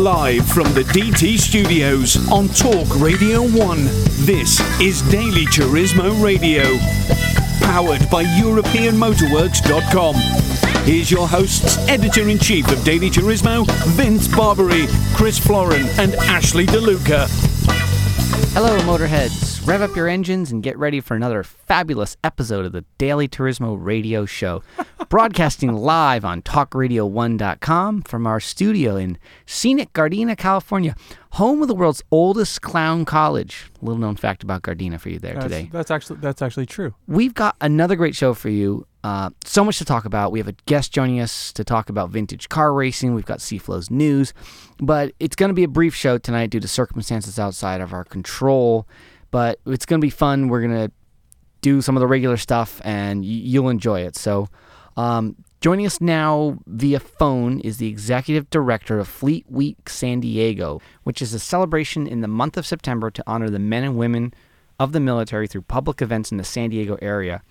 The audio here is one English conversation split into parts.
Live from the DT studios on Talk Radio 1. This is Daily Turismo Radio. Powered by EuropeanMotorworks.com. Here's your hosts, editor in chief of Daily Turismo, Vince Barbary, Chris Florin, and Ashley DeLuca. Hello, Motorheads. Rev up your engines and get ready for another fabulous episode of the Daily Turismo Radio Show. Broadcasting live on TalkRadio1.com from our studio in scenic Gardena, California, home of the world's oldest clown college. Little known fact about Gardena for you there That's, today. that's actually that's actually true. We've got another great show for you. Uh, so much to talk about. We have a guest joining us to talk about vintage car racing. We've got Cflo's news, but it's going to be a brief show tonight due to circumstances outside of our control. But it's going to be fun. We're going to do some of the regular stuff, and you'll enjoy it. So, um, joining us now via phone is the executive director of Fleet Week San Diego, which is a celebration in the month of September to honor the men and women of the military through public events in the San Diego area,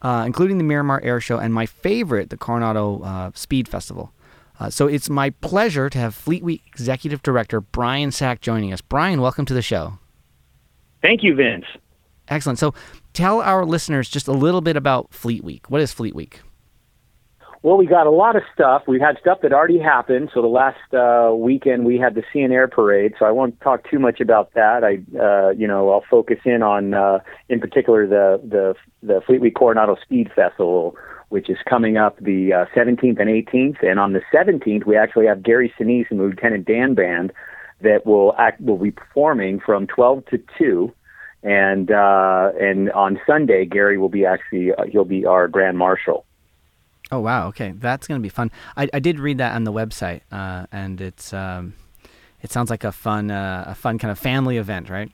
uh, including the Miramar Air Show and my favorite, the Coronado uh, Speed Festival. Uh, so it's my pleasure to have Fleet Week Executive Director Brian Sack joining us. Brian, welcome to the show. Thank you, Vince. Excellent. So tell our listeners just a little bit about Fleet Week. What is Fleet Week? Well, we got a lot of stuff. We had stuff that already happened. So the last uh, weekend we had the Sea and Air parade. So I won't talk too much about that. I, uh, you know, I'll focus in on, uh, in particular, the the the Fleet Week Coronado Speed Festival, which is coming up the uh, 17th and 18th. And on the 17th, we actually have Gary Sinise and the Lieutenant Dan Band that will act will be performing from 12 to 2 and uh, and on Sunday Gary will be actually uh, he'll be our grand marshal. Oh wow, okay, that's gonna be fun. I, I did read that on the website, uh, and it's um, it sounds like a fun uh, a fun kind of family event, right?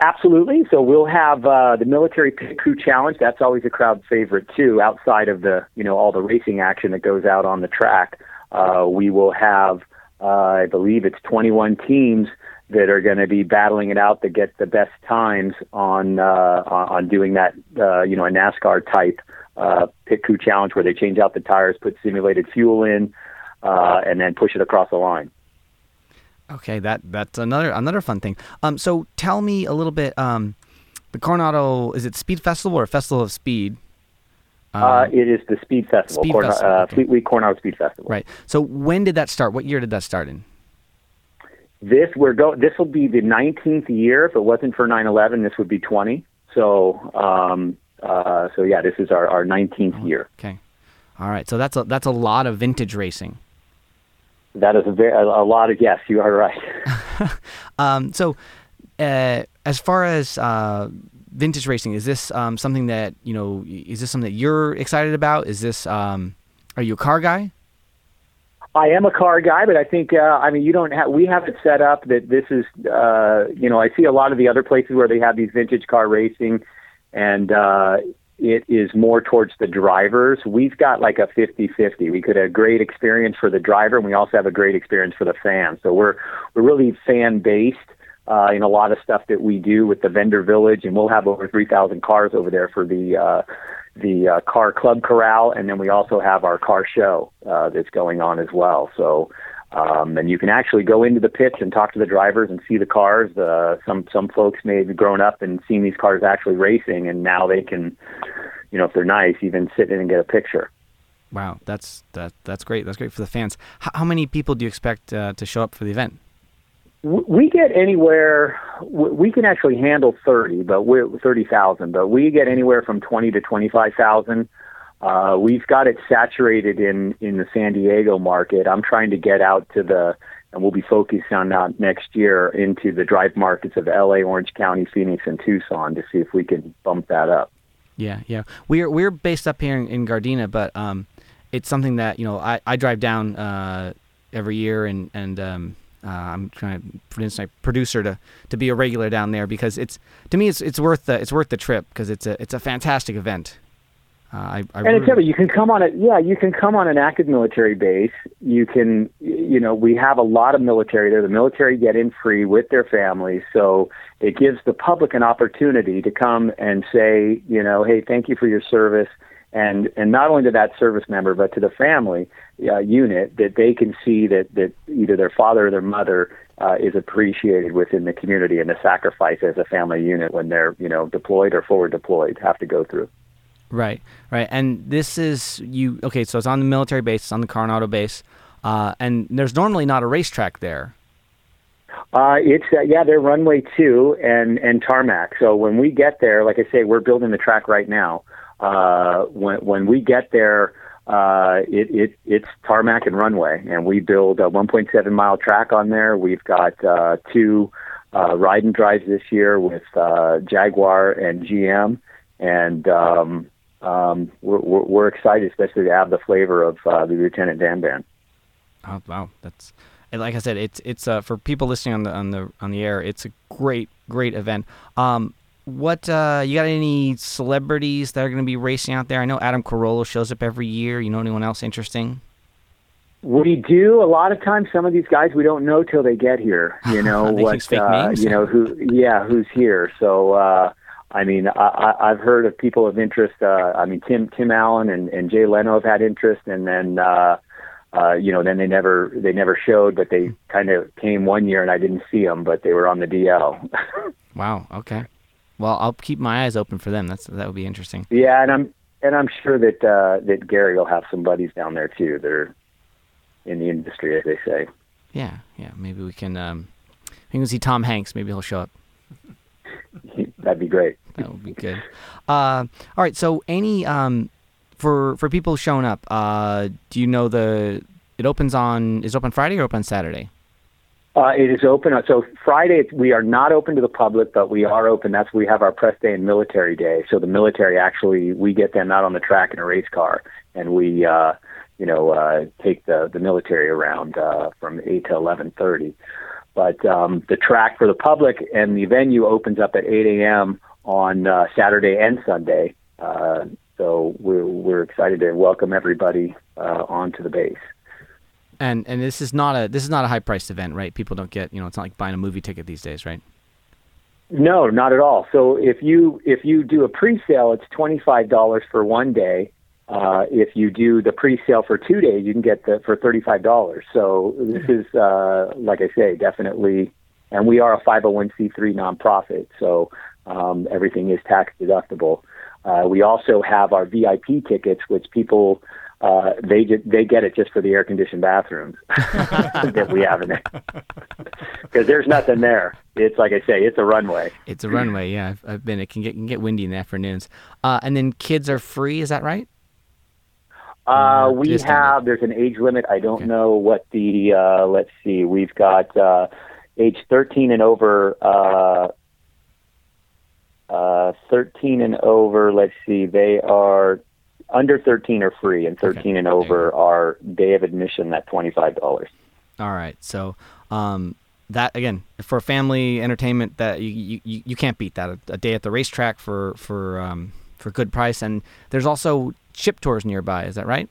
Absolutely. So we'll have uh, the military pit crew challenge. That's always a crowd favorite too. Outside of the you know all the racing action that goes out on the track, uh, we will have uh, I believe it's 21 teams that are going to be battling it out to get the best times on uh, on doing that uh, you know a NASCAR type uh, pit crew challenge where they change out the tires, put simulated fuel in, uh, and then push it across the line. Okay, that that's another another fun thing. Um, so tell me a little bit. Um, the Coronado is it Speed Festival or Festival of Speed? Uh, it is the Speed Festival, Speed Corona- Festival, uh, okay. Fleet Week Coronado Speed Festival. Right. So when did that start? What year did that start in? This we're go. This will be the 19th year. If it wasn't for 9/11, this would be 20. So, um, uh, so yeah, this is our, our 19th year. Okay. All right. So that's a that's a lot of vintage racing. That is a, very, a, a lot of yes. You are right. Um, so uh, as far as uh, vintage racing, is this um, something that you know? Is this something that you're excited about? Is this um, are you a car guy? I am a car guy, but I think uh, I mean you don't have. We have it set up that this is uh, you know I see a lot of the other places where they have these vintage car racing, and uh, it is more towards the drivers. We've got like a 50-50. We could have a great experience for the driver, and we also have a great experience for the fan. So we're we're really fan based. Uh, in a lot of stuff that we do with the vendor village, and we'll have over 3,000 cars over there for the uh, the uh, car club corral, and then we also have our car show uh, that's going on as well. So, um, and you can actually go into the pits and talk to the drivers and see the cars. Uh, some some folks may have grown up and seen these cars actually racing, and now they can, you know, if they're nice, even sit in and get a picture. Wow, that's that that's great. That's great for the fans. How, how many people do you expect uh, to show up for the event? We get anywhere. We can actually handle thirty, but we're thirty thousand. But we get anywhere from twenty to twenty-five thousand. Uh, we've got it saturated in in the San Diego market. I'm trying to get out to the, and we'll be focused on that next year into the drive markets of L.A., Orange County, Phoenix, and Tucson to see if we can bump that up. Yeah, yeah. We're we're based up here in, in Gardena, but um, it's something that you know I, I drive down uh, every year, and and um, uh, I'm trying to convince my producer to, to be a regular down there because it's to me it's it's worth the it's worth the trip because it's a it's a fantastic event. Uh, I, I And it's really- you can come on a yeah, you can come on an active military base. You can you know, we have a lot of military there. The military get in free with their families, so it gives the public an opportunity to come and say, you know, hey, thank you for your service and and not only to that service member but to the family uh, unit that they can see that that either their father or their mother uh, is appreciated within the community and the sacrifice as a family unit when they're you know deployed or forward deployed have to go through. Right, right, and this is you. Okay, so it's on the military base, it's on the Coronado base, uh, and there's normally not a racetrack there. Uh, it's uh, yeah, they're runway two and and tarmac. So when we get there, like I say, we're building the track right now. Uh, when when we get there, uh, it, it it's tarmac and runway, and we build a 1.7 mile track on there. We've got uh, two uh, ride and drives this year with uh, Jaguar and GM, and um, um, we're, we're, excited, especially to have the flavor of uh, the Lieutenant Dan Band. Oh wow, that's like I said, it's it's uh, for people listening on the on the on the air. It's a great great event. Um, what uh, you got? Any celebrities that are going to be racing out there? I know Adam Carolla shows up every year. You know anyone else interesting? We do a lot of times. Some of these guys we don't know till they get here. You know what? Uh, you know who? Yeah, who's here? So uh, I mean, I, I've heard of people of interest. Uh, I mean, Tim Tim Allen and, and Jay Leno have had interest, and then uh, uh, you know, then they never they never showed, but they kind of came one year and I didn't see them, but they were on the DL. wow. Okay. Well, I'll keep my eyes open for them. That's that would be interesting. Yeah, and I'm and I'm sure that uh, that Gary will have some buddies down there too. They're in the industry, as they say. Yeah, yeah. Maybe we can um, we can see Tom Hanks. Maybe he'll show up. That'd be great. That would be good. Uh, all right. So, any um, for for people showing up, uh, do you know the it opens on is open Friday or open Saturday? Uh, it is open. So Friday we are not open to the public, but we are open. That's we have our press day and military day. So the military actually we get them out on the track in a race car, and we uh, you know uh, take the the military around uh, from eight to eleven thirty. But um, the track for the public and the venue opens up at 8 a.m. on uh, Saturday and Sunday. Uh, so we're we're excited to welcome everybody uh, onto the base. And and this is not a this is not a high priced event, right? People don't get you know it's not like buying a movie ticket these days, right? No, not at all. So if you if you do a pre-sale, it's twenty five dollars for one day. Uh, if you do the pre-sale for two days, you can get the for thirty five dollars. So this is uh, like I say, definitely, and we are a five hundred one c three nonprofit, so um, everything is tax deductible. Uh, we also have our VIP tickets, which people uh, they they get it just for the air conditioned bathrooms that we have in there because there's nothing there. It's like I say, it's a runway. It's a runway. Yeah, I've, I've been. It can get can get windy in the afternoons. Uh, and then kids are free. Is that right? Uh, we have. There's an age limit. I don't okay. know what the. Uh, let's see. We've got uh, age 13 and over. Uh, uh, 13 and over, let's see, they are under 13 are free, and 13 okay. and over are day of admission at $25. All right. So, um, that again for family entertainment that you, you, you can't beat that a, a day at the racetrack for for um, for good price and there's also ship tours nearby is that right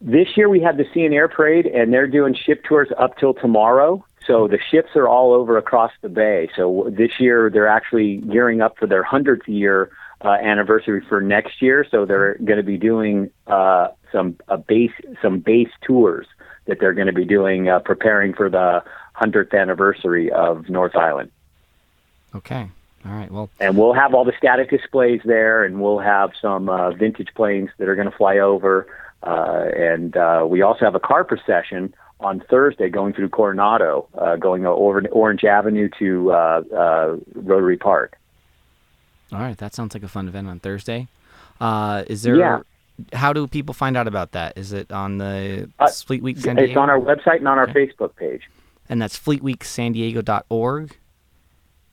this year we had the sea and air parade and they're doing ship tours up till tomorrow so the ships are all over across the bay. So this year they're actually gearing up for their hundredth year uh, anniversary for next year. So they're going to be doing uh, some a base some base tours that they're going to be doing, uh, preparing for the hundredth anniversary of North Island. Okay. All right. Well, and we'll have all the static displays there, and we'll have some uh, vintage planes that are going to fly over, uh, and uh, we also have a car procession on Thursday going through Coronado, uh, going over Orange Avenue to uh, uh, Rotary Park. All right, that sounds like a fun event on Thursday. Uh, is there? Yeah. How do people find out about that? Is it on the Fleet Week San Diego? It's on our website and on our. Facebook page. And that's fleetweeksandiego.org.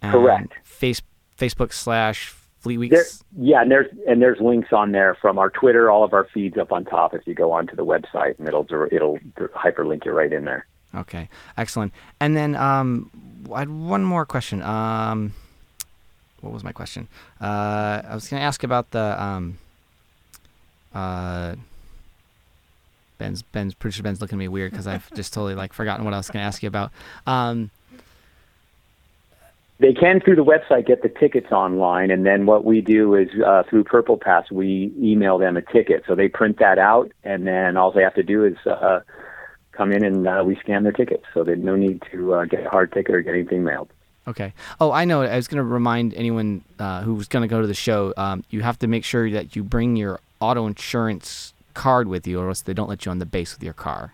And Correct. Face, Facebook slash Fleet Weeks. There, yeah, and there's and there's links on there from our Twitter, all of our feeds up on top. If you go onto the website, and it'll it'll hyperlink you right in there. Okay, excellent. And then um, I had one more question. Um, what was my question? Uh, I was going to ask about the um, uh, Ben's Ben's producer Ben's looking at me weird because I've just totally like forgotten what I was going to ask you about. Um, They can through the website get the tickets online, and then what we do is uh, through Purplepass we email them a ticket. So they print that out, and then all they have to do is uh, come in and uh, we scan their tickets. So there's no need to uh, get a hard ticket or get anything mailed. Okay. Oh, I know. I was going to remind anyone uh, who's going to go to the show. Um, you have to make sure that you bring your auto insurance card with you, or else they don't let you on the base with your car.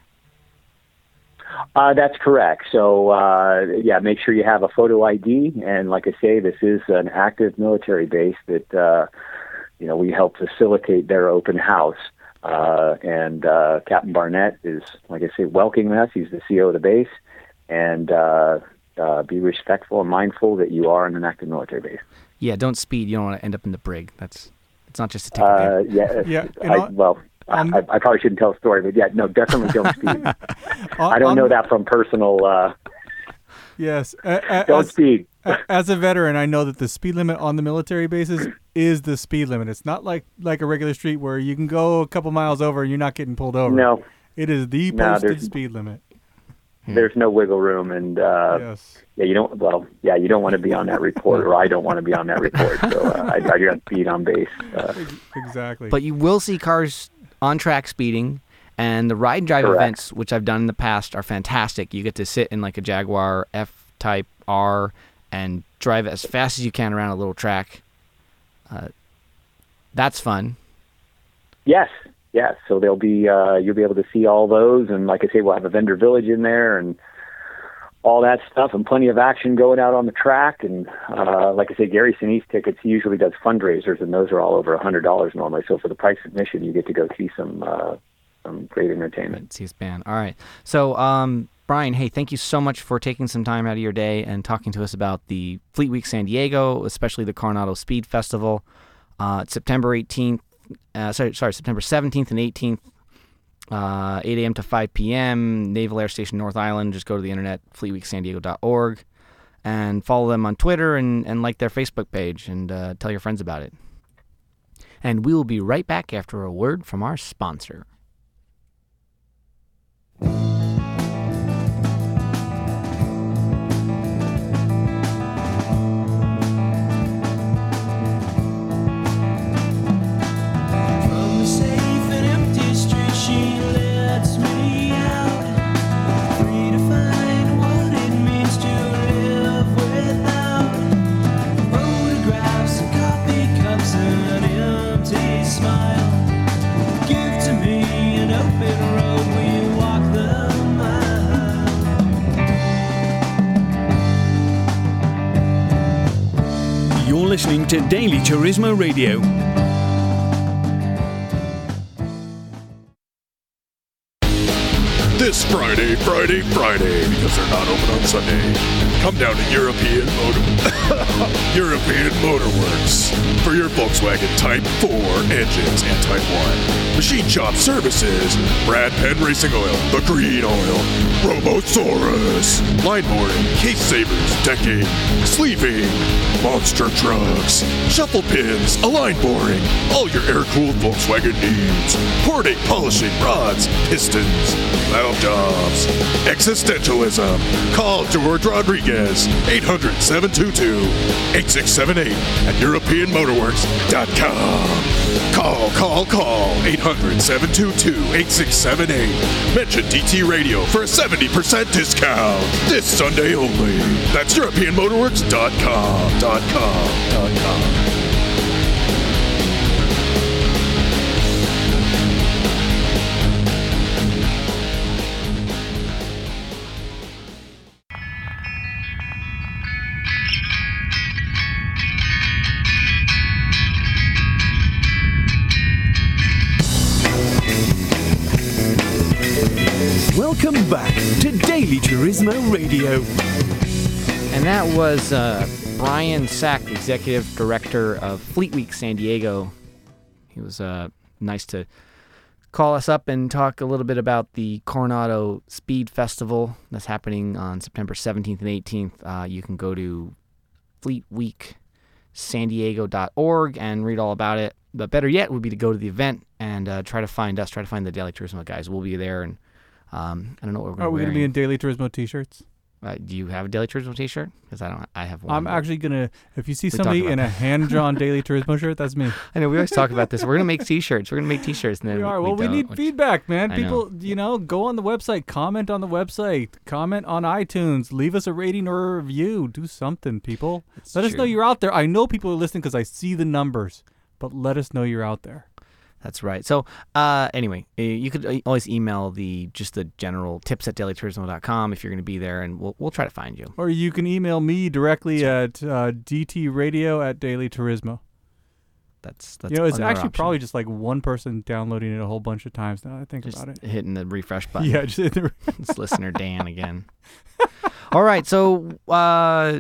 Uh, that's correct. So, uh, yeah, make sure you have a photo ID. And like I say, this is an active military base that, uh, you know, we help facilitate their open house. Uh, and uh, Captain Barnett is, like I say, welcoming us. He's the CEO of the base. And uh, uh, be respectful and mindful that you are in an active military base. Yeah, don't speed. You don't want to end up in the brig. That's it's not just a ticket. Uh, yeah, Yeah, I, on- well, on- I, I probably shouldn't tell a story, but yeah, no, definitely don't speed. I don't on- know that from personal. Uh, Yes. A- a- don't as, speed. as a veteran, I know that the speed limit on the military bases is the speed limit. It's not like like a regular street where you can go a couple miles over and you're not getting pulled over. No, It is the No, posted there's- speed limit. there's no wiggle room, and uh, yes. yeah, you don't. Well, yeah, you don't want to be on that report, or I don't want to be on that report. So uh, I, I got speed on base. Uh, Exactly. But you will see cars on track speeding, and the ride and drive Correct. events, which I've done in the past, are fantastic. You get to sit in like a Jaguar F Type R and drive as fast as you can around a little track. Uh, that's fun. Yes, yes. So there'll be uh, you'll be able to see all those, and like I say, we'll have a vendor village in there, and all that stuff, and plenty of action going out on the track. And uh, like I say, Gary Sinise tickets he usually does fundraisers, and those are all over a hundred dollars normally. So for the price of admission, you get to go see some uh, some great entertainment. C SPAN. All right. So, um, Brian, hey, thank you so much for taking some time out of your day and talking to us about the Fleet Week San Diego, especially the Coronado Speed Festival. Uh, September 18th, uh, sorry, sorry, September 17th and 18th, uh, 8 a.m. to 5 p.m., Naval Air Station North Island. Just go to the internet, fleetweeksandiego.org, and follow them on Twitter and, and like their Facebook page and uh, tell your friends about it. And we will be right back after a word from our sponsor. To Daily Turismo Radio. This Friday, Friday, Friday, because they're not open on Sunday. Come down to European Motor European Motorworks for your Volkswagen Type 4 engines and Type 1. Machine shop services, Brad Penn Racing Oil, The Green Oil, Robosaurus, line boarding, case savers, decking, sleeving, monster trucks, shuffle pins, align boring, all your air-cooled Volkswagen needs, porting, polishing, rods, pistons, valve jobs, existentialism. Call George Rodriguez, 800-722-8678 at EuropeanMotorworks.com. Call, call, call, 800-722-8678. Mention DT Radio for a 70% discount. This Sunday only. That's EuropeanMotorworks.com. Dot com. Dot com. Was uh, Brian Sack, Executive Director of Fleet Week San Diego. He was uh, nice to call us up and talk a little bit about the Coronado Speed Festival that's happening on September 17th and 18th. Uh, you can go to fleetweeksandiego.org and read all about it. But better yet would be to go to the event and uh, try to find us, try to find the Daily Turismo guys. We'll be there, and um, I don't know what we're going to Are we going to be in Daily Turismo t-shirts? Uh, do you have a Daily Turismo T-shirt? Because I don't. I have one. I'm actually gonna. If you see somebody in a hand-drawn Daily Turismo shirt, that's me. I know we always talk about this. We're gonna make T-shirts. We're gonna make T-shirts, and then We are. Well, we need which- feedback, man. I know. People, you know, go on the website, comment on the website, comment on iTunes, leave us a rating or a review. Do something, people. It's let us know you're out there. I know people are listening because I see the numbers, but let us know you're out there. That's right. So, uh, anyway, uh, you could uh, always email the just the general tips at dailyturismo.com if you're going to be there, and we'll we'll try to find you. Or you can email me directly at uh, dtradio at Daily Turismo. That's that's you know, it's actually option. probably just like one person downloading it a whole bunch of times now that I think just about it. hitting the refresh button. Yeah, just hit the it's listener Dan again. All right, so uh,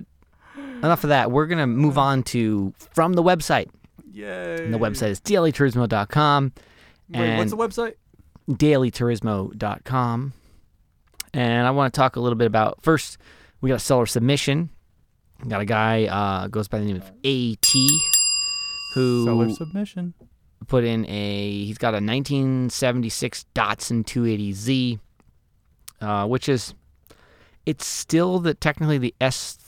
enough of that. We're gonna move on to from the website. Yay. And the website is dailyturismo.com. Wait, what's the website? dailyturismo.com. And I want to talk a little bit about first, we got a seller submission. We got a guy uh, goes by the name of AT who Seller submission. put in a he's got a 1976 Datsun 280Z, uh, which is it's still the technically the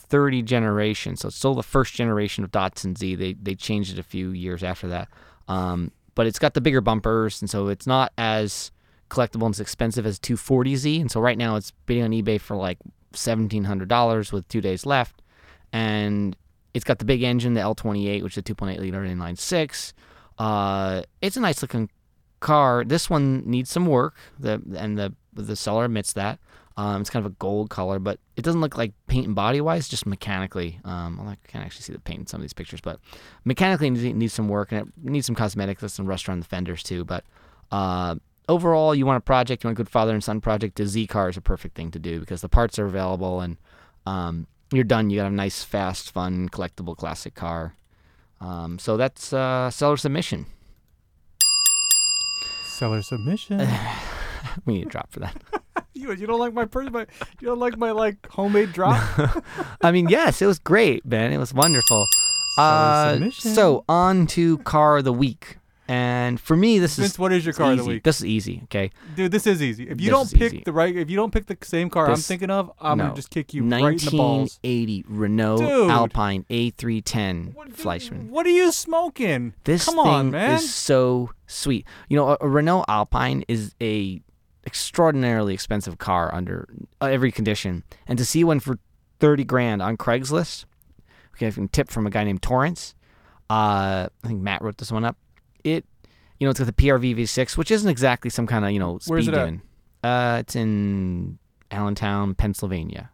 S30 generation, so it's still the first generation of Datsun Z. They they changed it a few years after that, um, but it's got the bigger bumpers, and so it's not as collectible and as expensive as 240Z. And so right now it's bidding on eBay for like $1,700 with two days left, and it's got the big engine, the L28, which is a 2.8 liter inline six. Uh, it's a nice looking car. This one needs some work. The and the the seller admits that. Um, it's kind of a gold color, but it doesn't look like paint and body wise, just mechanically. Um, well, I can't actually see the paint in some of these pictures, but mechanically it needs, some work and it needs some cosmetics. There's some rust around the fenders too. But uh, overall, you want a project, you want a good father and son project. The Z car is a perfect thing to do because the parts are available and um, you're done. You got a nice, fast, fun, collectible classic car. Um, so that's uh, seller submission. Seller submission. We need a drop for that. you, you don't like my person, my you don't like my like homemade drop. I mean, yes, it was great, man. It was wonderful. Seller Uh, submission. so on to car of the week, and for me, this Vince, is what is your car of the week? This is easy, okay? Dude, this is easy. If you This don't pick easy. the right, if you don't pick the same car I'm thinking of, I'm no. gonna just kick you right in the balls. 1980 Renault Dude. Alpine A310 What, Fleischmann. What are you smoking? This Come thing on, man. is so sweet. You know, a, a Renault Alpine is a extraordinarily expensive car under uh, every condition, and to see one for thirty grand on Craigslist, okay, a tip from a guy named Torrance. Uh, I think Matt wrote this one up. It, you know, it's got the PRV V6, which isn't exactly some kind of you know speed Where's it? Uh, it's in Allentown, Pennsylvania.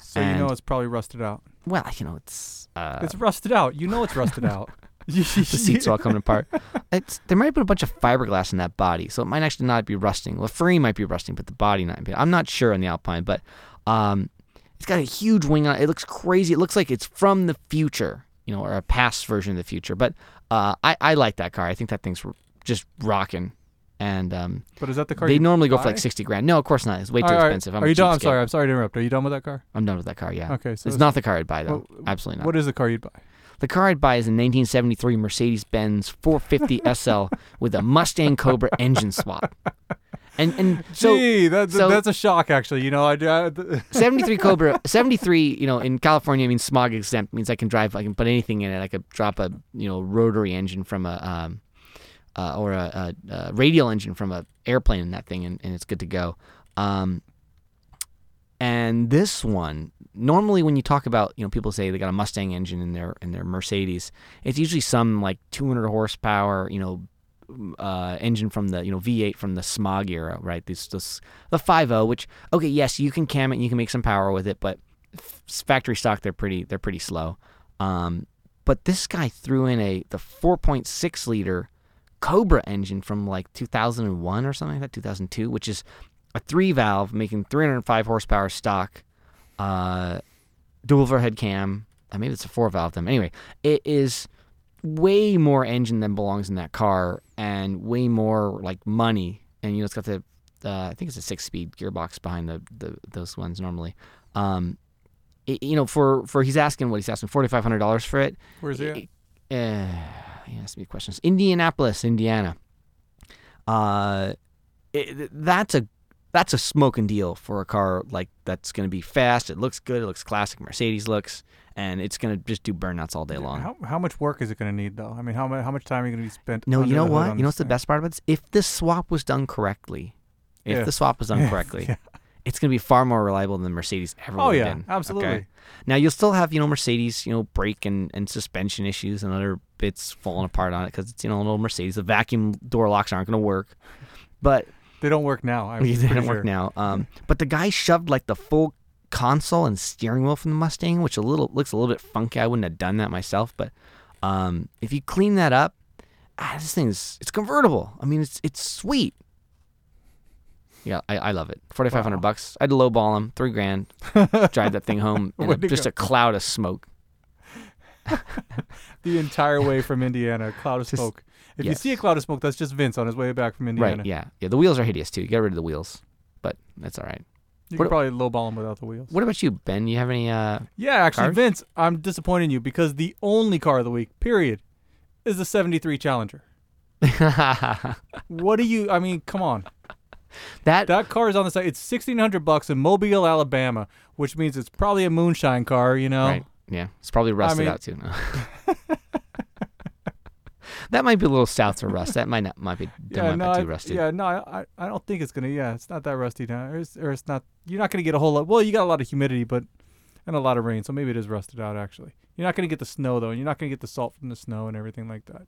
So you know it's probably rusted out. Well, you know, it's uh, It's rusted out. You know it's rusted out. the seats are all coming apart. It's there might have been a bunch of fiberglass in that body, so it might actually not be rusting. The frame might be rusting, but the body not. Be. I'm not sure on the Alpine, but um, it's got a huge wing on it. It looks crazy. It looks like it's from the future, you know, or a past version of the future. But uh, I I like that car. I think that thing's just rocking. And um, But is that the car they normally go for like sixty grand. No, of course not. It's way too right, expensive. I'm Are you done? I'm sorry. I'm sorry to interrupt. Are you done with that car? I'm done with that car. Yeah. Okay, so it's not the car I'd buy though. well, Absolutely not. What is the car you'd buy? The car I'd buy is a 1973 Mercedes-Benz 450 SL with a Mustang Cobra engine swap. And and so Gee, that, so- that's a shock. Actually, you know, I, I 73 Cobra 73, you know, in California means smog exempt means I can drive I can put anything in it. I could drop a, you know, rotary engine from a um uh, or a, a, a radial engine from a airplane in that thing and, and it's good to go. Um and this one normally when you talk about you know people say they got a Mustang engine in their in their Mercedes it's usually some like 200 horsepower you know uh, engine from the you know V8 from the smog era right? This this the 50 which okay yes you can cam it and you can make some power with it but factory stock they're pretty they're pretty slow. Um but this guy threw in a the 4.6 liter Cobra engine from like 2001 or something like that 2002 which is a three valve making 305 horsepower stock uh, dual overhead cam. Uh, maybe it's a four valve them. Anyway, it is way more engine than belongs in that car, and way more like money. And you know, it's got the uh, I think it's a six speed gearbox behind the, the those ones normally. Um, it- you know, for for he's asking what he's asking forty five hundred dollars for it. where's he at? Uh, he asked me questions. Indianapolis, Indiana. Uh, it, that's a that's a smoking deal for a car like that's going to be fast. It looks good. It looks classic Mercedes looks, and it's going to just do burnouts all day long. How, how much work is it going to need though? I mean, how how much time are you going to be spent? No, you know what? You know what's the best part about this? If this swap was done correctly, if the swap was done correctly, yeah. it's going to be far more reliable than the Mercedes ever Oh would yeah, have been. absolutely. Okay? Now you'll still have you know Mercedes, you know brake and, and suspension issues and other bits falling apart on it because it's you know a little Mercedes. The vacuum door locks aren't going to work, but They don't work now. I'm they don't sure. work now. Um, but the guy shoved like the full console and steering wheel from the Mustang, which a little looks a little bit funky. I wouldn't have done that myself, but um, if you clean that up, ah, this thing's it's convertible. I mean, it's it's sweet. Yeah, I, I love it. Forty five hundred Wow. bucks. I'd lowball him, three grand. drive that thing home in a, just go. a cloud of smoke. The entire way from Indiana, cloud of Just- smoke. If you see a cloud of smoke, that's just Vince on his way back from Indiana. Right? Yeah, yeah. The wheels are hideous too. You Get rid of the wheels, but that's all right. You What- could probably lowball him without the wheels. What about you, Ben? You have any? uh Yeah, actually, Cars? Vince, I'm disappointing you because the only car of the week, period, is the 73 Challenger. What do you? I mean, come on. that That car is on the side. It's 1600 bucks in Mobile, Alabama, which means it's probably a moonshine car. You know. Right. Yeah. It's probably rusted mean- out too. No. that might be a little south of rust. That might not might be that Yeah, might no, be too rusty. yeah, no, I, I don't think it's gonna. Yeah, it's not that rusty now, or it's, or it's not. You're not gonna get a whole lot. Well, you got a lot of humidity, but and a lot of rain, so maybe it is rusted out. Actually, you're not gonna get the snow though, and you're not gonna get the salt from the snow and everything like that.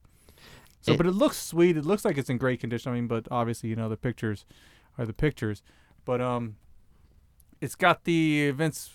So, It- but it looks sweet. It looks like it's in great condition. I mean, but obviously, you know, the pictures are the pictures. But um, it's got the Vince,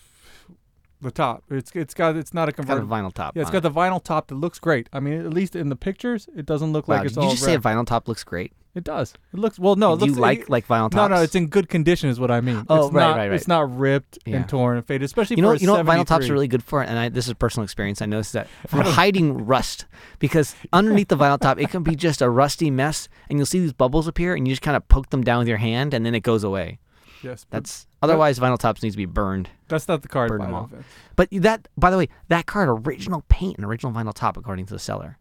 the top. It's it's got it's not a It's got a vinyl top. Yeah, it's got it. the vinyl top that looks great. I mean, at least in the pictures, it doesn't look Wow, like it's did all Did you just say a vinyl top looks great? It does. It looks well. No, it Do you looks like it- like vinyl tops? no, no, it's in good condition, is what I mean. Oh, it's right, not, right, right. It's not ripped Yeah. and torn and faded, especially you know, for a you know what vinyl tops are really good for, and I, this is personal experience. I noticed that for hiding rust, because underneath the vinyl top, it can be just a rusty mess, and you'll see these bubbles appear, and you just kind of poke them down with your hand, and then it goes away. Yes, but That's otherwise vinyl tops needs to be burned. that's not the car. I'd burn them all. But that, by the way, that car had original paint and original vinyl top, according to the seller.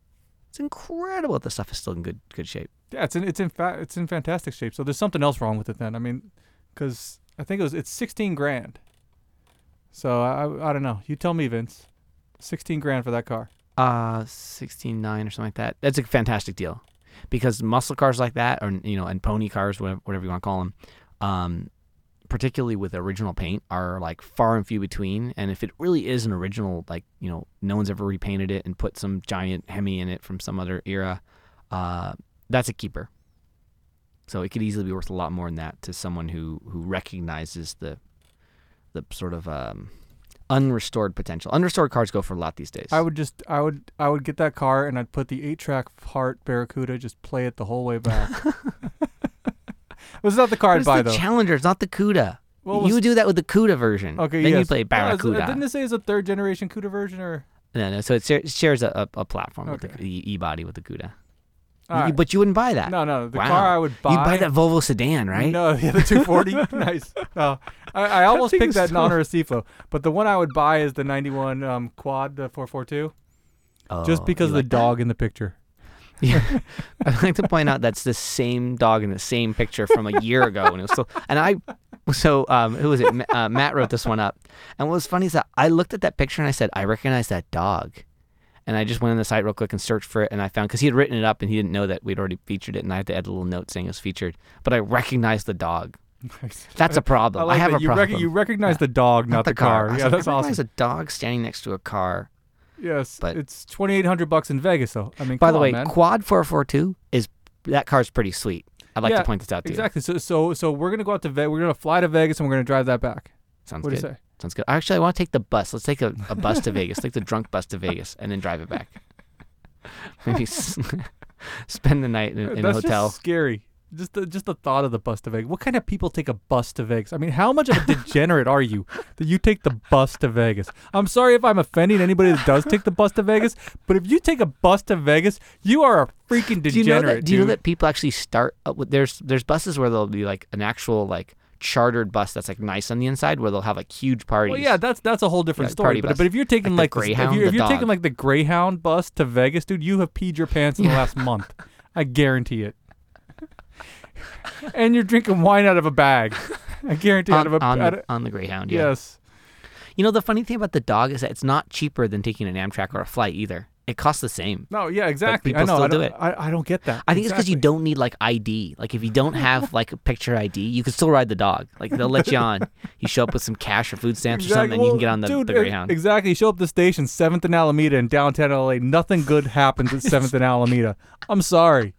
It's incredible that the stuff is still in good good shape. Yeah, it's in it's in fa- it's in fantastic shape. So there's something else wrong with it then. I mean, because I think it was it's 16 grand. So I I, don't know. You tell me, Vince. 16 grand for that car. Uh, sixteen nine or something like that. That's a fantastic deal, because muscle cars like that, or you know, and pony cars, whatever, whatever you want to call them, um, particularly with original paint, are like far and few between. And if it really is an original, like you know, no one's ever repainted it and put some giant Hemi in it from some other era, uh, that's a keeper. So it could easily be worth a lot more than that to someone who who recognizes the the sort of um, unrestored potential. Unrestored cars go for a lot these days. I would just I would I would get that car and I'd put the eight track Heart Barracuda, just play it the whole way back. was not the car But I'd it's buy the though. Challenger. It's not the Cuda. Well, you was- would do that with the Cuda version. Okay, then yes. you play Barracuda. didn't it say it's a third generation CUDA version or? no, no. So it, shares a, a, a platform with Okay. the e- e-body with the Cuda. You- right. but you wouldn't buy that. No, no. The Wow. car I would buy. You'd buy that Volvo sedan, right? No, yeah, the 240. nice. No, I, I almost picked that in so- honor of Cflo, but the one I would buy is the 91 um, quad, the 442, Oh, just because of the like that? dog in the picture. Yeah. I'd like to point out that's the same dog in the same picture from a year ago, and it was still. And I, so um, who was it? Uh, Matt wrote this one up, and what was funny is that I looked at that picture and I said, I recognize that dog, and I just went on the site real quick and searched for it, and I found because he had written it up and he didn't know that we'd already featured it, and I had to add a little note saying it was featured, but I recognized the dog. That's a problem. I, I, have a you, problem. rec- you recognize the dog, not, the car. I was Yeah, like, that's I awesome. recognize a dog standing next to a car. Yes, but- it's 2,800 bucks in Vegas, though. I mean, By the on, way, man. Quad 442 is that car's pretty sweet. I'd like Yeah, to point this out to you. exactly. So, so, so we're gonna go out to Vegas. We're gonna fly to Vegas and we're gonna drive that back. Sounds what do good. you say? Sounds good. Actually, I want to take the bus. Let's take a, a bus to Vegas. Take the drunk bus to Vegas and then drive it back. Maybe s- spend the night in, in a hotel. scary. Just the, just the thought of the bus to Vegas. What kind of people take a bus to Vegas? I mean, how much of a degenerate are you that you take the bus to Vegas? I'm sorry if I'm offending anybody that does take the bus to Vegas, but if you take a bus to Vegas, you are a freaking do you know degenerate. that? Do you know that people actually start? Uh, with, there's there's buses where there'll be like an actual like chartered bus that's like nice on the inside where they'll have like huge parties. Well, yeah, that's that's a whole different Yeah, story. But, but if you're taking Like like, the the, if Greyhound, you're, if you're taking like the Greyhound bus to Vegas, dude, you have peed your pants in the last month. I guarantee it. and you're drinking wine out of a bag. I guarantee out on, of a on out the, of- on the Greyhound. Yeah. yes. You know the funny thing about the dog is that it's not cheaper than taking an Amtrak or a flight either. It costs the same. No, yeah, exactly. I people know. still I do don't, it. I, I don't get that. I think it's because you don't need like ID. Like if you don't have like a picture ID, you can still ride the dog. Like they'll let you on. You show up with some cash or food stamps or something, and you can get on the, dude, the Greyhound. Exactly. You show up at the station, Seventh and Alameda in downtown LA. Nothing good happens at Seventh and Alameda. I'm sorry.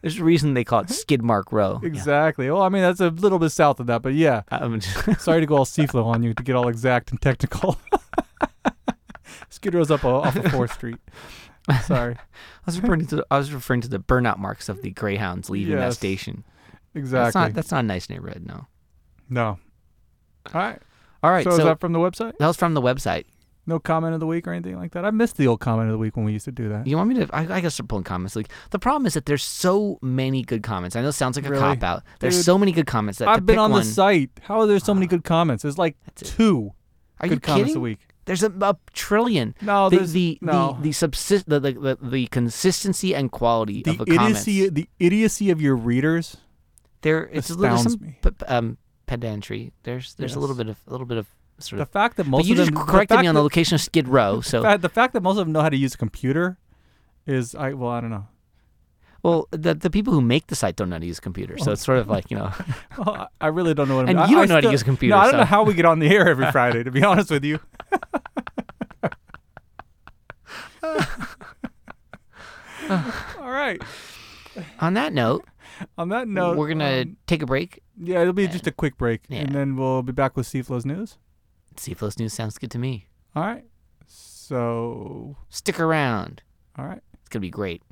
There's a reason they call it Skid Mark Row. Yeah. Exactly. Well, I mean that's a little bit south of that, but yeah. Um, Sorry to go all Cflo on you to get all exact and technical. Skid Row's up o- off of Fourth Street. Sorry. I was referring to the, I was referring to the burnout marks of the Greyhounds leaving that station. Exactly. That's not that's not a nice neighborhood. No. no. All right. All right. so, So, is that from the website? that was from the website. No comment of the week or anything like that. I missed the old comment of the week when we used to do that. You want me to? I, I guess start pulling comments. Like the problem is that there's so many good comments. I know it sounds like a Really? cop out. There's Dude, so many good comments that to I've been pick on one, the site. How are there so many good comments? There's like That's it. two Are good you comments kidding? a week. There's a, a trillion. No, the there's the, no. the the subsist the, the, the the consistency and quality the of the comments. idiocy, the idiocy of your readers. there it's a little astounds some me. p- p- um pedantry. There's there's a little Yes. bit of a little bit of sort The of. fact that But most you of just them the corrected me on the that- location of Skid Row. So fa- the fact that most of them know how to use a computer is I well I don't know. well, the the people who make the site don't know how to use a computer. So it's sort of like you know. Well, I I really don't know what I'm And you I don't know how to still- use a computer, No, I don't so- know how we get on the air every Friday. To be honest with you. All right. on that note, On that note, we're gonna um, take a break. yeah, it'll be just a quick break, Yeah. and then we'll be back with Cflo's news. Cflos News sounds good to me. All right. So, Stick around. all right. It's gonna be great.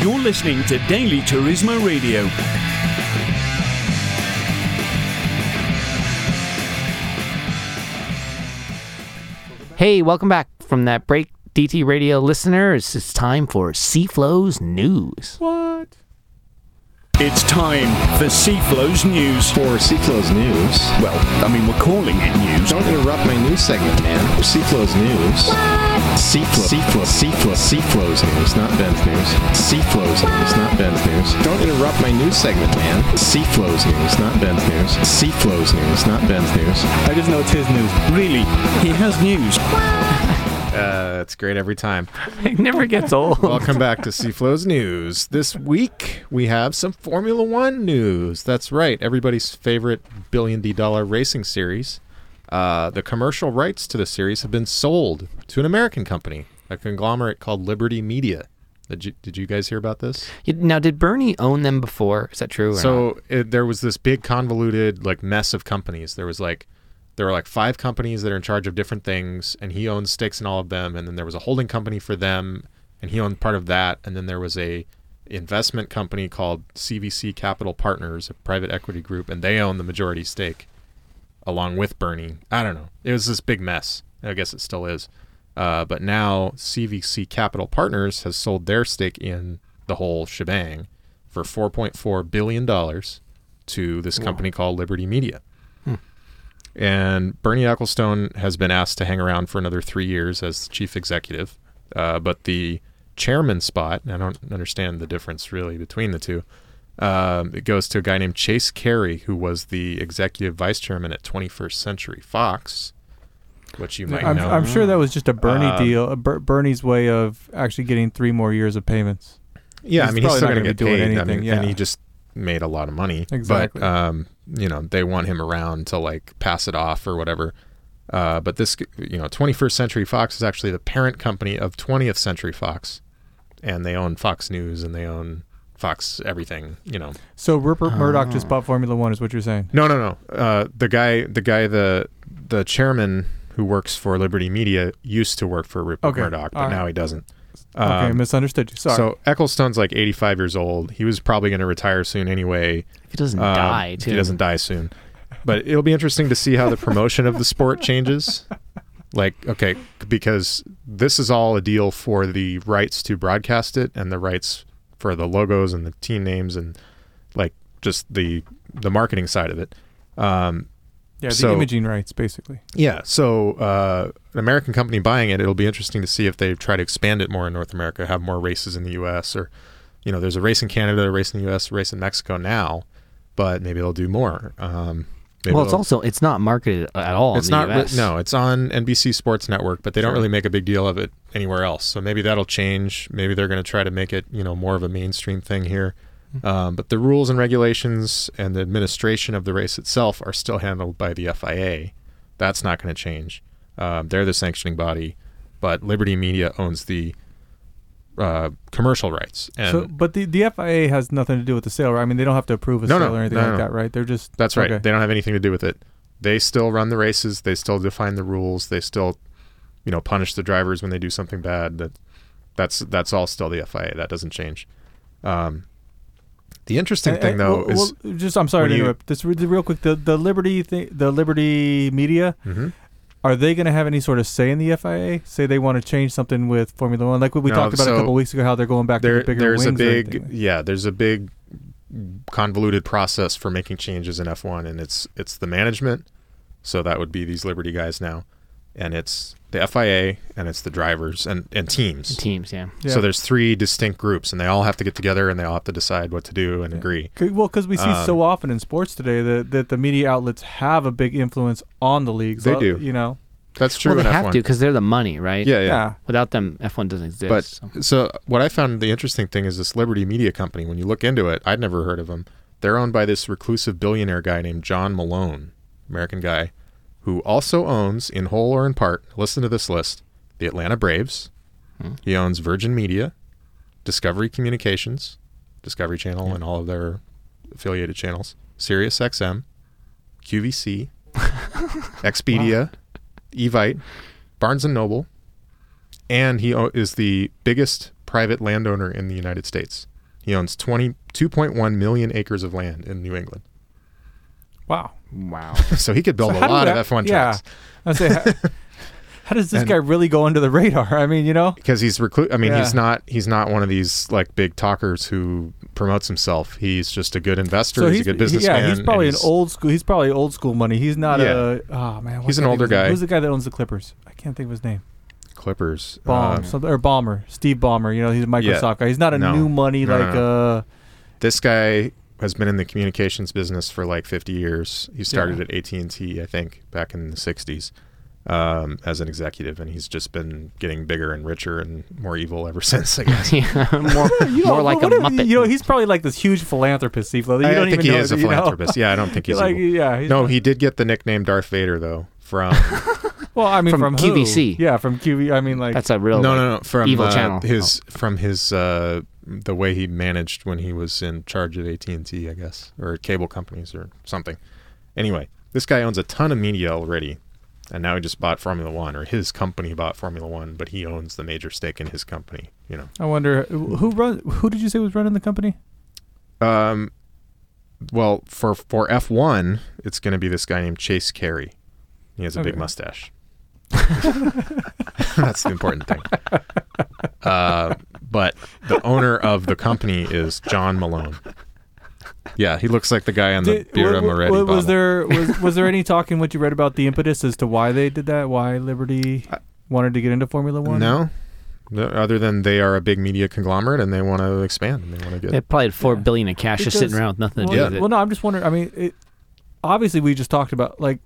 You're listening to Daily Turismo Radio. Hey, welcome back from that break, DT Radio listeners. It's time for Cflos News. What? It's time for Cflo's News. For Cflo's News. Well, I mean, we're calling it news. Don't interrupt my news segment, man. For Cflo's News. Cflo. Cflo. Cflo. Cflo's News, not Ben's News. Cflo's News, not Ben's News. Don't interrupt my news segment, man. Cflo's News, not Ben's News. Cflo's News, not Ben's News. I just know it's his news. Really, he has news. Uh, it's great every time. It never gets old. Welcome back to Cflo's News. This week we have some Formula One news. That's right, everybody's favorite billion D dollar racing series. Uh, the commercial rights to the series have been sold to an American company, a conglomerate called Liberty Media. Did you, did you guys hear about this? Now, did Bernie own them before? Is that true? Or? So it, there was this big convoluted like mess of companies. There was like there were like five companies that are in charge of different things, and he owns stakes in all of them. And then there was a holding company for them, and he owned part of that. And then there was a investment company called CVC Capital Partners, a private equity group, and they own the majority stake, along with Bernie. I don't know. It was this big mess. I guess it still is. Uh, but now CVC Capital Partners has sold their stake in the whole shebang for 4.4 billion dollars to this company called Liberty Media. And Bernie Ecclestone has been asked to hang around for another three years as chief executive, uh, but the chairman spot, and I don't understand the difference really between the two. Um, it goes to a guy named Chase Carey, who was the executive vice chairman at 21st Century Fox, which you might I'm, know. I'm sure that was just a Bernie Um, deal, a Ber- Bernie's way of actually getting three more years of payments. Yeah, I mean, he's still not going to get doing paid. I anything, mean, and yeah. he just made a lot of money. Exactly. But um, you know, they want him around to like pass it off or whatever. Uh, but this, you know, 21st Century Fox is actually the parent company of 20th Century Fox, and they own Fox News and they own Fox everything. You know, So Rupert Murdoch just Oh. bought Formula One, is what you're saying? no, no, no. Uh, the guy, the guy, the the chairman who works for Liberty Media used to work for Rupert Okay, Murdoch, but all right. now he doesn't. okay, Um, misunderstood you. Sorry. So Ecclestone's like 85 years old. He was probably going to retire soon anyway. if he doesn't Um, die, if. He doesn't die soon. But it'll be interesting to see how the promotion of the sport changes. Like, okay, because this is all a deal for the rights to broadcast it and the rights for the logos and the team names and like just the the marketing side of it. Um, Yeah, the So- imaging rights, basically. yeah, so uh, an American company buying it, it'll be interesting to see if they try to expand it more in North America, have more races in the U.S. or, you know, there's a race in Canada, a race in the U.S., a race in Mexico now, but maybe they'll do more. Um, maybe well, it's also it's not marketed at all. it's in the not re- no, it's on NBC Sports Network, but they don't really make a big deal of it anywhere else. So maybe that'll change. Maybe they're going to try to make it, you know, more of a mainstream thing here. Mm-hmm. Um, but the rules and regulations and the administration of the race itself are still handled by the FIA. That's not going to change. Um, they're the sanctioning body, but Liberty Media owns the uh, commercial rights, and so, but the the FIA has nothing to do with the sale, right? I mean, they don't have to approve a No, no, sale or anything no, like no. that, right? They're just That's right. okay. They don't have anything to do with it. They still run the races. They still define the rules. They still, you know, punish the drivers when they do something bad. That that's that's all still the FIA. That doesn't change. Um, the interesting Eh, thing eh, though well, is well, just I'm sorry to you- interrupt. This re- real quick. The the Liberty thing, the Liberty Media, Mhm. Are they going to have any sort of say in the FIA? Say they want to change something with Formula One, like what we No, talked about a couple weeks ago, how they're going back there to the bigger there's a wings or big anything. yeah there's a big convoluted process for making changes in F1 and it's it's the management so that would be these Liberty guys now and it's the FIA and it's the drivers and and teams teams. Yeah. Yeah. So there's three distinct groups, and they all have to get together, and they all have to decide what to do and agree. 'Cause- Well, because we see Um, so often in sports today that, that the media outlets have a big influence on the leagues. They Uh, do. You know. That's true Well, in they have F1. to because they're the money, right? Yeah, yeah. Yeah. Without them, F1 doesn't exist. But so. so what I found the interesting thing is this Liberty Media Company. When you look into it, I'd never heard of them. They're owned by this reclusive billionaire guy named John Malone, American guy, who also owns, in whole or in part, listen to this list: the Atlanta Braves. Hmm. He owns Virgin Media, Discovery Communications, Discovery Channel, and all of their affiliated channels, Sirius XM, QVC, Expedia, Evite, Barnes and Noble, and he o- is the biggest private landowner in the United States. He owns 20, 2.1 million acres of land in New England. Wow. Wow. So he could build So a lot that- of F1 yeah. tracks. I say, how, how does this And- guy really go under the radar? I mean, you know. because he's reclu- I mean, he's not he's not one of these like big talkers who promotes himself. He's just a good investor. So he's, he's, a good businessman. yeah, he's probably an he's- old school. He's probably old school money. He's not Yeah. a. Oh man, He's an older guy. Who's the guy that owns the Clippers? I can't think of his name. Clippers. Baum, Uh, something, or Bomber, Steve Bomber. You know, he's a Microsoft guy. He's not a No. new money no, like. no. uh this guy has been in the communications business for like 50 years. He started Yeah. at AT&T, I think, back in the 60s um, as an executive, and he's just been getting bigger and richer and more evil ever since, I guess. yeah, more, You more know, like a if- Muppet. You know, he's probably like this huge philanthropist, Steve. You I, don't I think even he know is a it, you know? philanthropist. Yeah, I don't think he's like, evil. yeah. He's No, he did get the nickname Darth Vader, though, from... Well, I mean, From from, who? QVC. Yeah, from QV. I mean, like. That's a real no, like, no, no, from evil uh, channel. his from his uh, the way he managed when he was in charge of AT and T, I guess, or cable companies or something. Anyway, this guy owns a ton of media already, and now he just bought Formula One, or his company bought Formula One, but he owns the major stake in his company. You know, I wonder who run. Who did you say was running the company? um, well, for for F one, it's going to be this guy named Chase Carey. He has a big mustache. That's the important thing. Uh, but the owner of the company is John Malone. Yeah, he looks like the guy on the Did- Birra wa- wa- Moretti was, bottle. there was was there any talk in what you read about the impetus as to why they did that? Why Liberty wanted to get into Formula One? No, No, other than they are a big media conglomerate and they want to expand and they want to They get. probably had four Yeah. billion in cash just sitting around with nothing to Well, do Yeah. with it. well, no, I'm just wondering. I mean, it, obviously, we just talked about like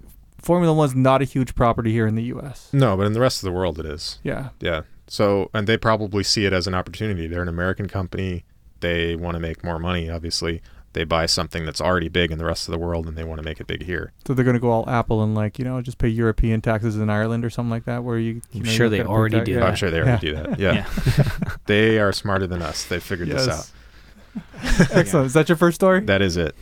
Formula One's not a huge property here in the U.S. No, but in the rest of the world it is. Yeah, Yeah. So, and they probably see it as an opportunity. They're an American company. They want to make more money, obviously. They buy something that's already big in the rest of the world and they want to make it big here. so they're going to go all Apple and like you know just pay European taxes in Ireland or something like that, where you. you I'm know, sure they already tax- do yeah. that. I'm sure they already do that. Yeah. they are smarter than us. They figured this out. Yes. Excellent. Is that your first story? That is it.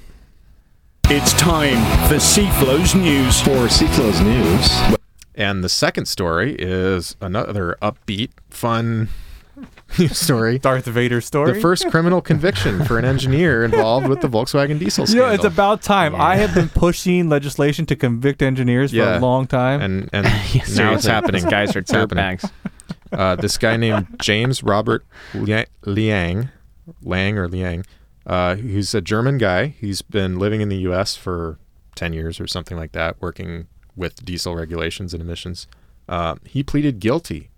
It's time for Cflo's news. For Cflo's news, And the second story is another upbeat, fun news story. Darth Vader story. The first criminal conviction for an engineer involved with the Volkswagen diesel scandal. You know, it's about time. Yeah. I have been pushing legislation to convict engineers for Yeah. a long time. and and Yeah, now it's happening. These guys are It's happening. dirtbags. Uh, this guy named James Robert Lia- Liang, Lang or Liang, Uh, he's a German guy. He's been living in the U.S. for 10 years or something like that, working with diesel regulations and emissions. Uh, he pleaded guilty,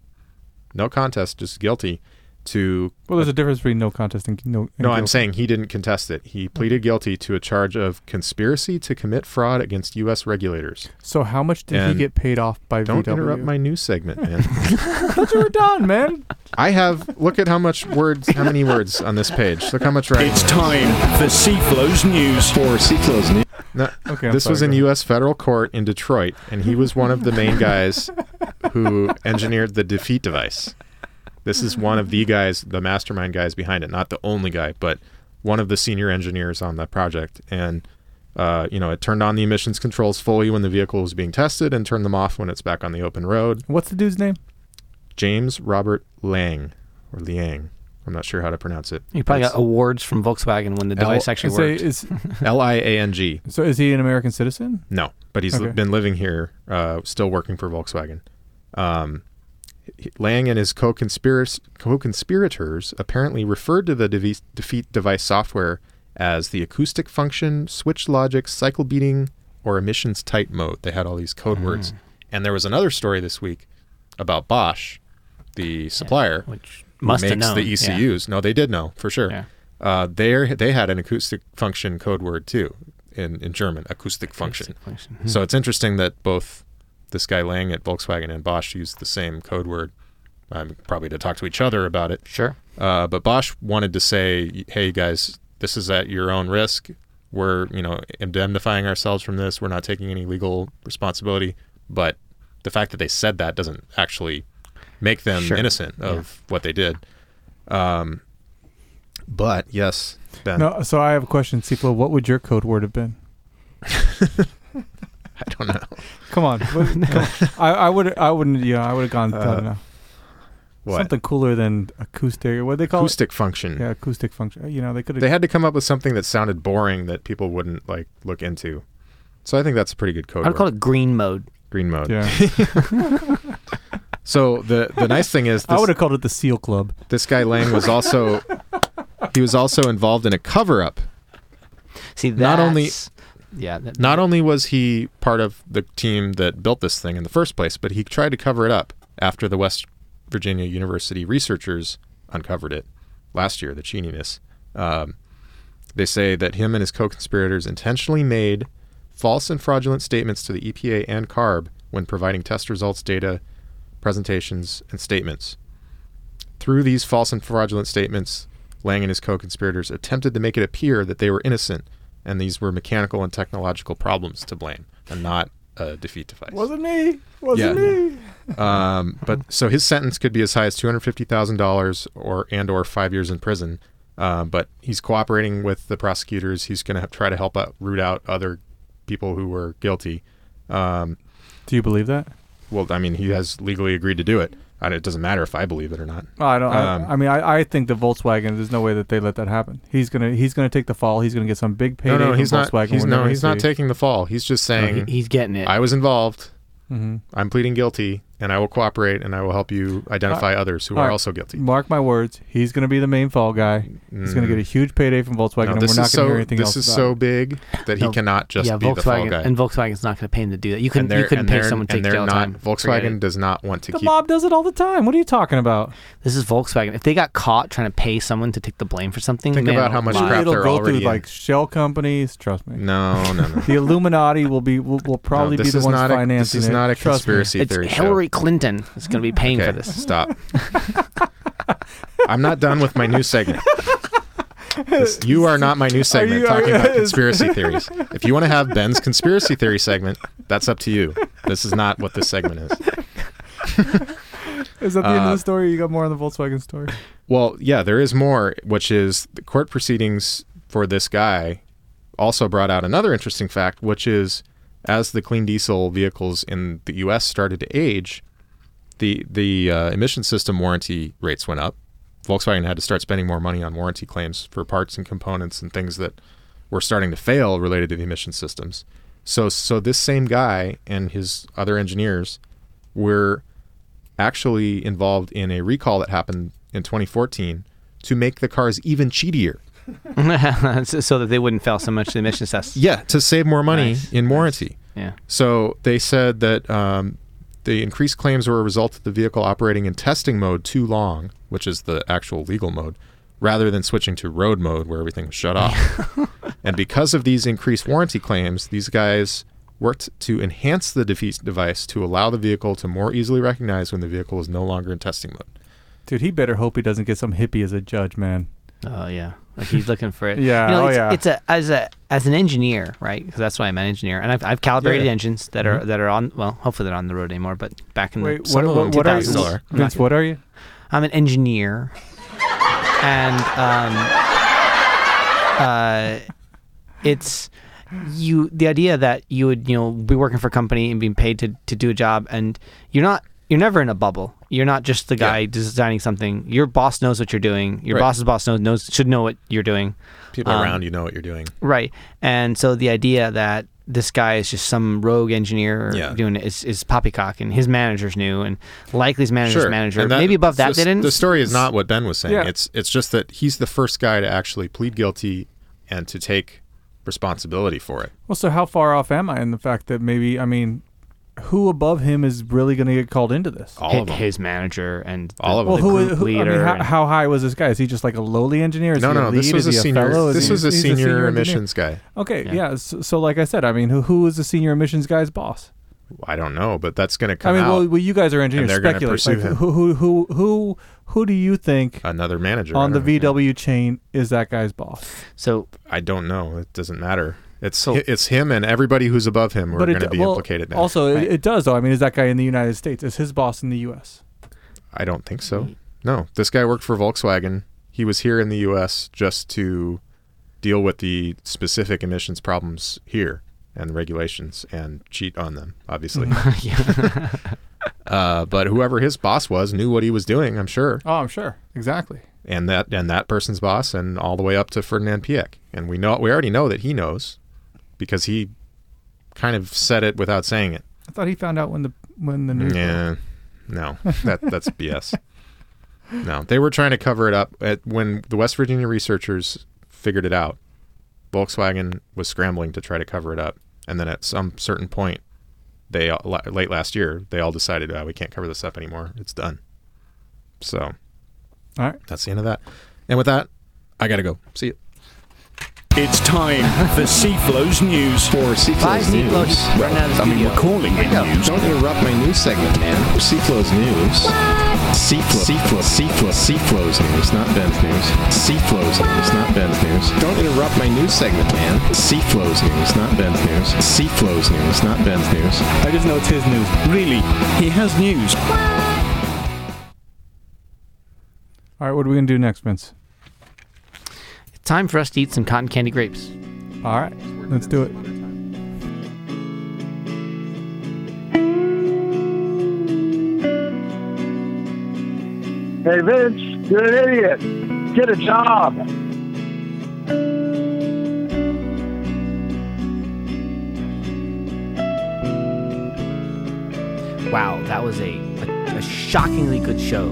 no contest, just guilty to. Well, there's a difference between no contest and no. and No, I'm saying he didn't contest it. He pleaded guilty to a charge of conspiracy to commit fraud against U.S. regulators. So how much did he get paid off by Don't VW? interrupt my news segment, man. I thought you were done, man. I have. Look at how much words, how many words on this page. Look how much writing. It's time for Cflo's news. For Cflo's news. No, Okay, I'm this was in. U.S. federal court in Detroit, and he was one of the main guys who engineered the defeat device. This is one of the guys, the mastermind guys behind it, not the only guy, but one of the senior engineers on the project. And uh, you know, it turned on the emissions controls fully when the vehicle was being tested, and turned them off when it's back on the open road. What's the dude's name? James Robert Lang or Liang. I'm not sure how to pronounce it. You probably got awards from Volkswagen when the L- device actually Is worked. is- L I A N G. so is he an American citizen? No, but he's Okay. been living here, uh, still working for Volkswagen. Um, he- Lang and his co-conspirators, co-conspirators apparently referred to the device, defeat device software as the acoustic function, switch logic, cycle beating, or emissions tight mode. They had all these code words. And there was another story this week about Bosch, the supplier, which must have makes the yeah. ECUs. No, they did know for sure. Yeah. Uh, they they had an acoustic function code word too in, in German, acoustic function. function. So it's interesting that both this guy Lang at Volkswagen and Bosch used the same code word, um, probably to talk to each other about it. Sure. Uh, but Bosch wanted to say, "Hey guys, this is at your own risk. We're you know indemnifying ourselves from this. We're not taking any legal responsibility." But the fact that they said that doesn't actually make them Sure. innocent of what they did. Um, but yes, Ben, No. So I have a question, Cflo. What would your code word have been? I don't know. Come on. Come on. I, I would. I wouldn't. Yeah. I would have gone. I don't know. What Something cooler than acoustic. What do they call acoustic function? Yeah, acoustic function. You know, they could They had to come up with something that sounded boring that people wouldn't like look into. So I think that's a pretty good code. I'd call it green mode. green mode. Yeah. So the the nice thing is I would have called it the Seal Club. this guy Lang was also he was also involved in a cover up. See, that's, Not only- yeah, that, Not only was he part of the team that built this thing in the first place, but he tried to cover it up after the West Virginia University researchers uncovered it last year, the cheeniness. Um, they say that him and his co-conspirators intentionally made false and fraudulent statements to the EPA and CARB when providing test results, data, presentations, and statements. Through these false and fraudulent statements, Lang and his co-conspirators attempted to make it appear that they were innocent and these were mechanical and technological problems to blame and not a defeat device. Wasn't me. Wasn't Yeah. me. Um, but so his sentence could be as high as two hundred fifty thousand dollars or and or five years in prison. Uh, but he's cooperating with the prosecutors. He's going to try to help out, root out other people who were guilty. Um, Do you believe that? well, I mean, he has legally agreed to do it. And it doesn't matter if I believe it or not. Oh, I don't. Um, I, I mean, I, I think the Volkswagen. There's no way that they let that happen. He's gonna. He's gonna take the fall. He's gonna get some big payday no, no, from he's not. Volkswagen. He's no, he's gonna not taking the fall. He's just no, saying he- he's getting it. I was involved. Mhm. I'm pleading guilty, and I will cooperate, and I will help you identify others who all are right. also guilty. Mark my words. He's gonna be the main fall guy. He's gonna Mm. get a huge payday from Volkswagen, No, and this we're not is gonna so hear anything this else. This is so it. big that he cannot just yeah, be the fall Volkswagen guy. and Volkswagen's not going to pay him to do that. You couldn't. You couldn't pay someone to take they're jail not, time. Volkswagen does not want to The keep. mob does it all the time. What are you talking about? This is Volkswagen. If they got caught trying to pay someone to take the blame for something, Think man, about how much lie. crap It'll they're go already through in. like shell companies. Trust me. No, no, no. The Illuminati will be will, will probably be this the is ones not a, financing This is not a conspiracy theory Hillary Clinton is going to be paying show. for this. stop. I'm not done with my new segment. This- you are not my new segment you- talking you- about conspiracy theories. If you want to have Ben's conspiracy theory segment, that's up to you. This is not what this segment is. Is that the end of Uh, the story? You got more on the Volkswagen story? Well, yeah, there is more, which is the court proceedings for this guy also brought out another interesting fact, which is as the clean diesel vehicles in the U.S. started to age, the the uh, emission system warranty rates went up. Volkswagen had to start spending more money on warranty claims for parts and components and things that were starting to fail related to the emission systems. So so this same guy and his other engineers were actually involved in a recall that happened in 2014 to make the cars even cheatier. So so that they wouldn't fail so much the emissions test. Yeah, to save more money Nice. in warranty. Yeah. So they said that um, the increased claims were a result of the vehicle operating in testing mode too long, which is the actual legal mode, rather than switching to road mode where everything was shut off. and because of these increased warranty claims, these guys worked to enhance the defe- device to allow the vehicle to more easily recognize when the vehicle is no longer in testing mode. Dude, he better hope he doesn't get some hippie as a judge, man. Oh yeah, like he's looking for it. Yeah, you know, oh, it's, yeah. It's a as a as an engineer, right? Because that's why I'm an engineer, and I've, I've calibrated Yeah. engines that are that are on. Well, hopefully they're on the road anymore. But back in Wait, the what, what, what are you? 2000s. are. Vince, what are you? I'm an engineer, and um, uh, it's you. The idea that you would you know be working for a company and being paid to to do a job, and you're not. You're never in a bubble. You're not just the guy Yeah. designing something. Your boss knows what you're doing. Your Right. boss's boss knows, knows should know what you're doing. People Um, around you know what you're doing. Right. And so the idea that this guy is just some rogue engineer Yeah. doing it is, is poppycock and his manager's new and likely his manager's manager. That- Maybe above that the, didn't. The story is not what Ben was saying. Yeah. It's it's just that he's the first guy to actually plead guilty and to take responsibility for it. Well, so how far off am I in the fact that maybe I mean, who above him is really going to get called into this? All Hi- of them. his manager and the- All of Well, them. the who, group who I leader. mean, how, and- how high was this guy? Is he just like a lowly engineer? Is no, he a no, this was a Is he senior. fellow? Is This he- was a he's senior, engineer? emissions guy. Okay, Yeah. yeah. so, so, like I said, I mean, who who is the senior emissions guy's boss? I don't know, but that's going to come. I mean, out. well, well, you guys are engineers. they're gonna pursue Like, him. who who who who who do you think Another manager on the don't know. VW chain is that guy's boss? so I don't know. It doesn't matter. It's So- it's him and everybody who's above him who are going to be well, implicated now. Also, Right. it, it does though. I mean, is that guy in the United States? Is his boss in the U.S.? I don't think so. No, this guy worked for Volkswagen. He was here in the U.S. just to deal with the specific emissions problems here and regulations and cheat on them, obviously. uh, but whoever his boss was knew what he was doing, I'm sure, Oh, I'm sure. Exactly. and that and that person's boss, and all the way up to Ferdinand Piek. And we know we already know that he knows because he kind of said it without saying it. I thought he found out when the when the news. Yeah, no, that that's BS. No, they were trying to cover it up. At, when the West Virginia researchers figured it out, Volkswagen was scrambling to try to cover it up, and then at some certain point, they all- late last year they all decided, oh, we can't cover this up anymore. It's done. So All right. that's the end of that. And with that, I gotta go. See you. It's time for Cflo's news. For Cflo's neat news. blokes running out I mean, we're calling it news. Don't interrupt my news segment, man. Cflo's news. Cflo, Cflo, Cflo, Cflo's news, not Ben's news. Cflo's news, not Ben's news. Don't interrupt my news segment, man. Cflo's news, not Ben's news. Cflo's news, not Ben's news. I just know it's his news. Really, he has news. All right. What are we gonna do next, Vince? It's time for us to eat some cotton candy grapes. All right. Let's do it. Hey, Vince, you're an idiot. Get a job. Wow, that was a, a, a shockingly good show,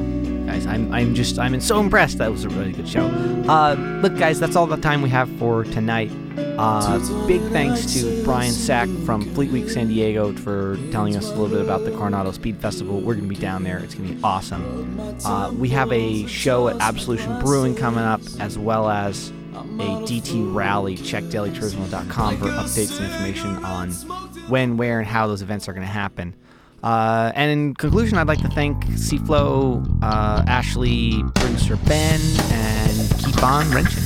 guys. I'm, I'm just I'm so impressed. That was a really good show. Uh, look, guys, that's all the time we have for tonight. Uh, big thanks to Brian Sack from Fleet Week San Diego for telling us a little bit about the Coronado Speed Festival. We're gonna be down there. It's gonna be awesome. Uh, we have a show at Absolution Brewing coming up, as well as a DT rally. Check dailyturismo.com for updates and information on when, where, and how those events are going to happen. Uh, and in conclusion, I'd like to thank Cflo, uh, Ashley, producer Ben, and keep on wrenching.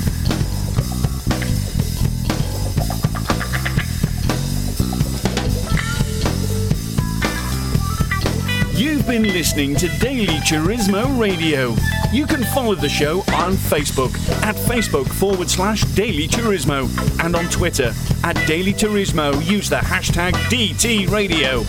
You've been listening to Daily Turismo Radio. You can follow the show on Facebook at Facebook forward slash Daily Turismo and on Twitter at Daily Turismo. Use the hashtag DT Radio.